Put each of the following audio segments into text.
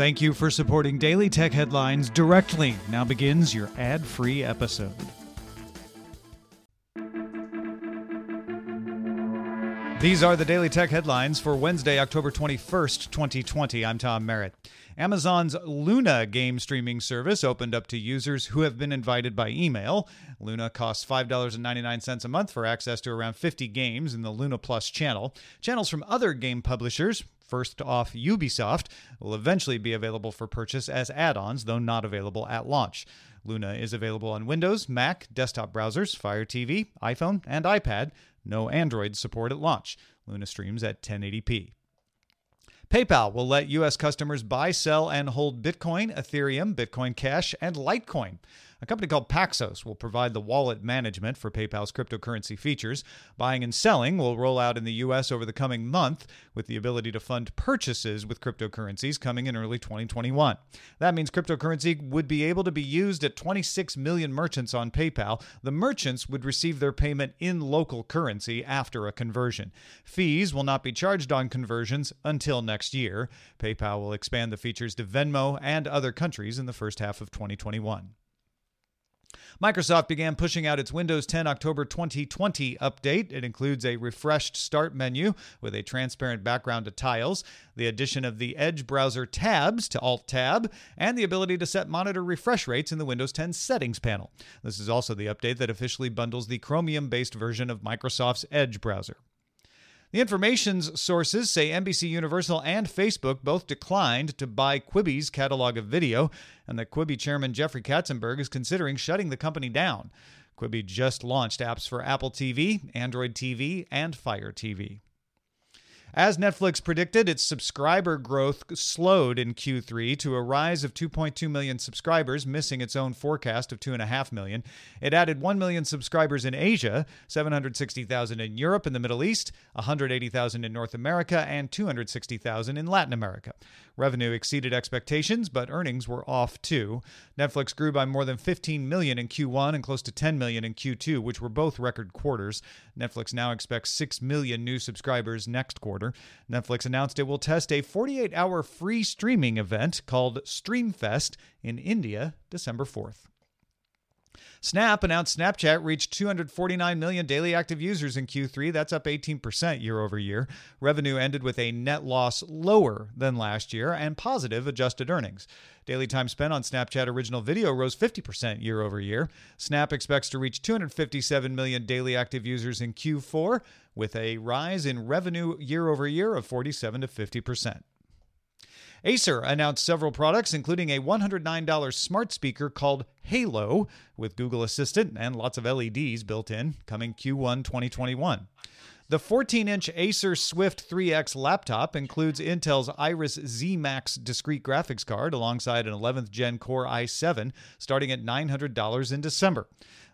Thank you for supporting Daily Tech Headlines directly. Now begins your ad free episode. These are the Daily Tech headlines for Wednesday, October 21st, 2020. I'm Tom Merritt. Amazon's Luna game streaming service opened up to users who have been invited by email. Luna costs $5.99 a month for access to around 50 games in the Luna Plus channel. Channels from other game publishers, first off Ubisoft, will eventually be available for purchase as add ons, though not available at launch. Luna is available on Windows, Mac, desktop browsers, Fire TV, iPhone, and iPad. No Android support at launch. Luna streams at 1080p. PayPal will let U.S. customers buy, sell, and hold Bitcoin, Ethereum, Bitcoin Cash, and Litecoin. A company called Paxos will provide the wallet management for PayPal's cryptocurrency features. Buying and selling will roll out in the U.S. over the coming month, with the ability to fund purchases with cryptocurrencies coming in early 2021. That means cryptocurrency would be able to be used at 26 million merchants on PayPal. The merchants would receive their payment in local currency after a conversion. Fees will not be charged on conversions until next year. PayPal will expand the features to Venmo and other countries in the first half of 2021. Microsoft began pushing out its Windows 10 October 2020 update. It includes a refreshed start menu with a transparent background to tiles, the addition of the Edge browser tabs to Alt Tab, and the ability to set monitor refresh rates in the Windows 10 settings panel. This is also the update that officially bundles the Chromium based version of Microsoft's Edge browser. The information's sources say NBC Universal and Facebook both declined to buy Quibi's catalog of video, and that Quibi chairman Jeffrey Katzenberg is considering shutting the company down. Quibi just launched apps for Apple TV, Android TV, and Fire TV. As Netflix predicted, its subscriber growth slowed in Q3 to a rise of 2.2 million subscribers, missing its own forecast of 2.5 million. It added 1 million subscribers in Asia, 760,000 in Europe and the Middle East, 180,000 in North America, and 260,000 in Latin America. Revenue exceeded expectations, but earnings were off too. Netflix grew by more than 15 million in Q1 and close to 10 million in Q2, which were both record quarters. Netflix now expects 6 million new subscribers next quarter. Netflix announced it will test a 48 hour free streaming event called Streamfest in India December 4th. Snap announced Snapchat reached 249 million daily active users in Q3. That's up 18% year over year. Revenue ended with a net loss lower than last year and positive adjusted earnings. Daily time spent on Snapchat original video rose 50% year over year. Snap expects to reach 257 million daily active users in Q4 with a rise in revenue year over year of 47 to 50%. Acer announced several products, including a $109 smart speaker called Halo with Google Assistant and lots of LEDs built in, coming Q1 2021. The 14 inch Acer Swift 3X laptop includes Intel's Iris Z Max discrete graphics card alongside an 11th gen Core i7, starting at $900 in December.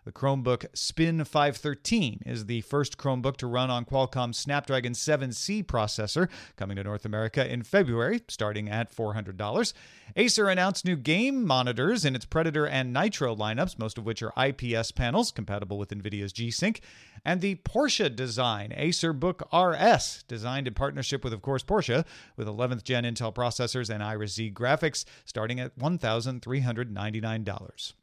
The Chromebook Spin 513 is the first Chromebook to run on Qualcomm's Snapdragon 7C processor, coming to North America in February, starting at $400. Acer announced new game monitors in its Predator and Nitro lineups, most of which are IPS panels compatible with NVIDIA's G Sync, and the Porsche design Acer Book RS, designed in partnership with, of course, Porsche, with 11th gen Intel processors and Iris Z graphics, starting at $1,399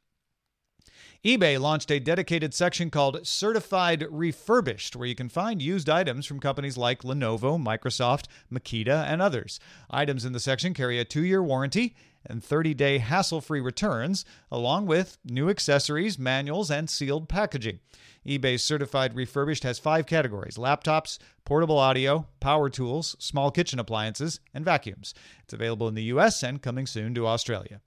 eBay launched a dedicated section called Certified Refurbished, where you can find used items from companies like Lenovo, Microsoft, Makita, and others. Items in the section carry a two year warranty and 30 day hassle free returns, along with new accessories, manuals, and sealed packaging. eBay's Certified Refurbished has five categories laptops, portable audio, power tools, small kitchen appliances, and vacuums. It's available in the US and coming soon to Australia.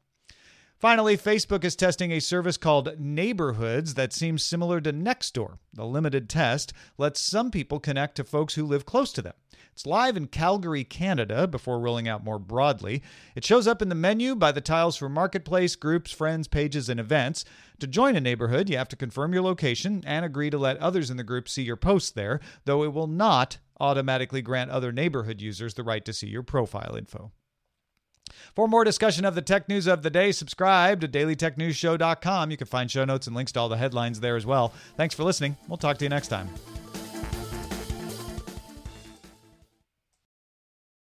Finally, Facebook is testing a service called Neighborhoods that seems similar to Nextdoor. The limited test lets some people connect to folks who live close to them. It's live in Calgary, Canada, before rolling out more broadly. It shows up in the menu by the tiles for Marketplace, Groups, Friends, Pages, and Events. To join a neighborhood, you have to confirm your location and agree to let others in the group see your posts there, though it will not automatically grant other neighborhood users the right to see your profile info. For more discussion of the tech news of the day, subscribe to dailytechnewsshow.com. You can find show notes and links to all the headlines there as well. Thanks for listening. We'll talk to you next time.